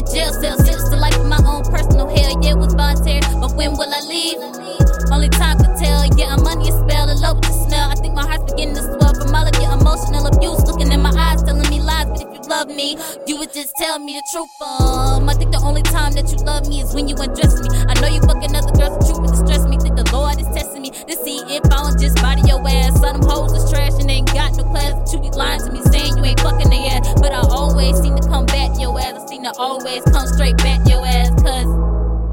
in jail cells. Used the life of my own personal hell, yeah, it was voluntary. But when will I leave? Only time could tell. Yeah, I'm under your spell, and love with the smell. I think my heart's beginning to swell from all of your emotional abuse. Looking in my eyes, telling me lies. But if you love me, you would just tell me the truth. Um, I think the only time that you love me is when you undress me. I know you fucking other girls, the truth would distress me. Think the Lord is testing me. To always come straight back your ass. Cause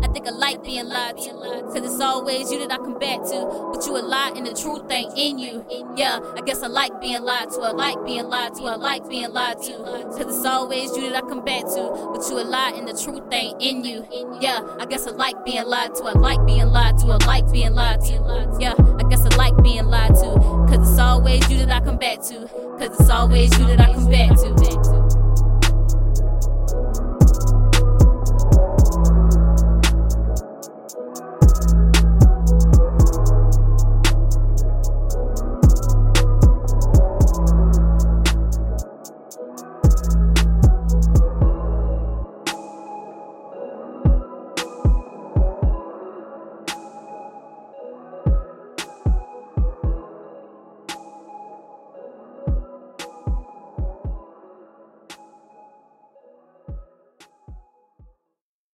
I think I like being lied to. Cause it's always you that I come back to. But you a lie and the truth ain't in you. Yeah, I guess I like being lied to. I like being lied to. I like being lied to. Cause it's always you that I come back to. But you a lie and the truth ain't in you. Yeah, I guess I like being lied to. I like being lied to. I like being lied to. Yeah, I guess I like being lied to. Cause it's always you that I come back to. Cause it's always you that I come back to.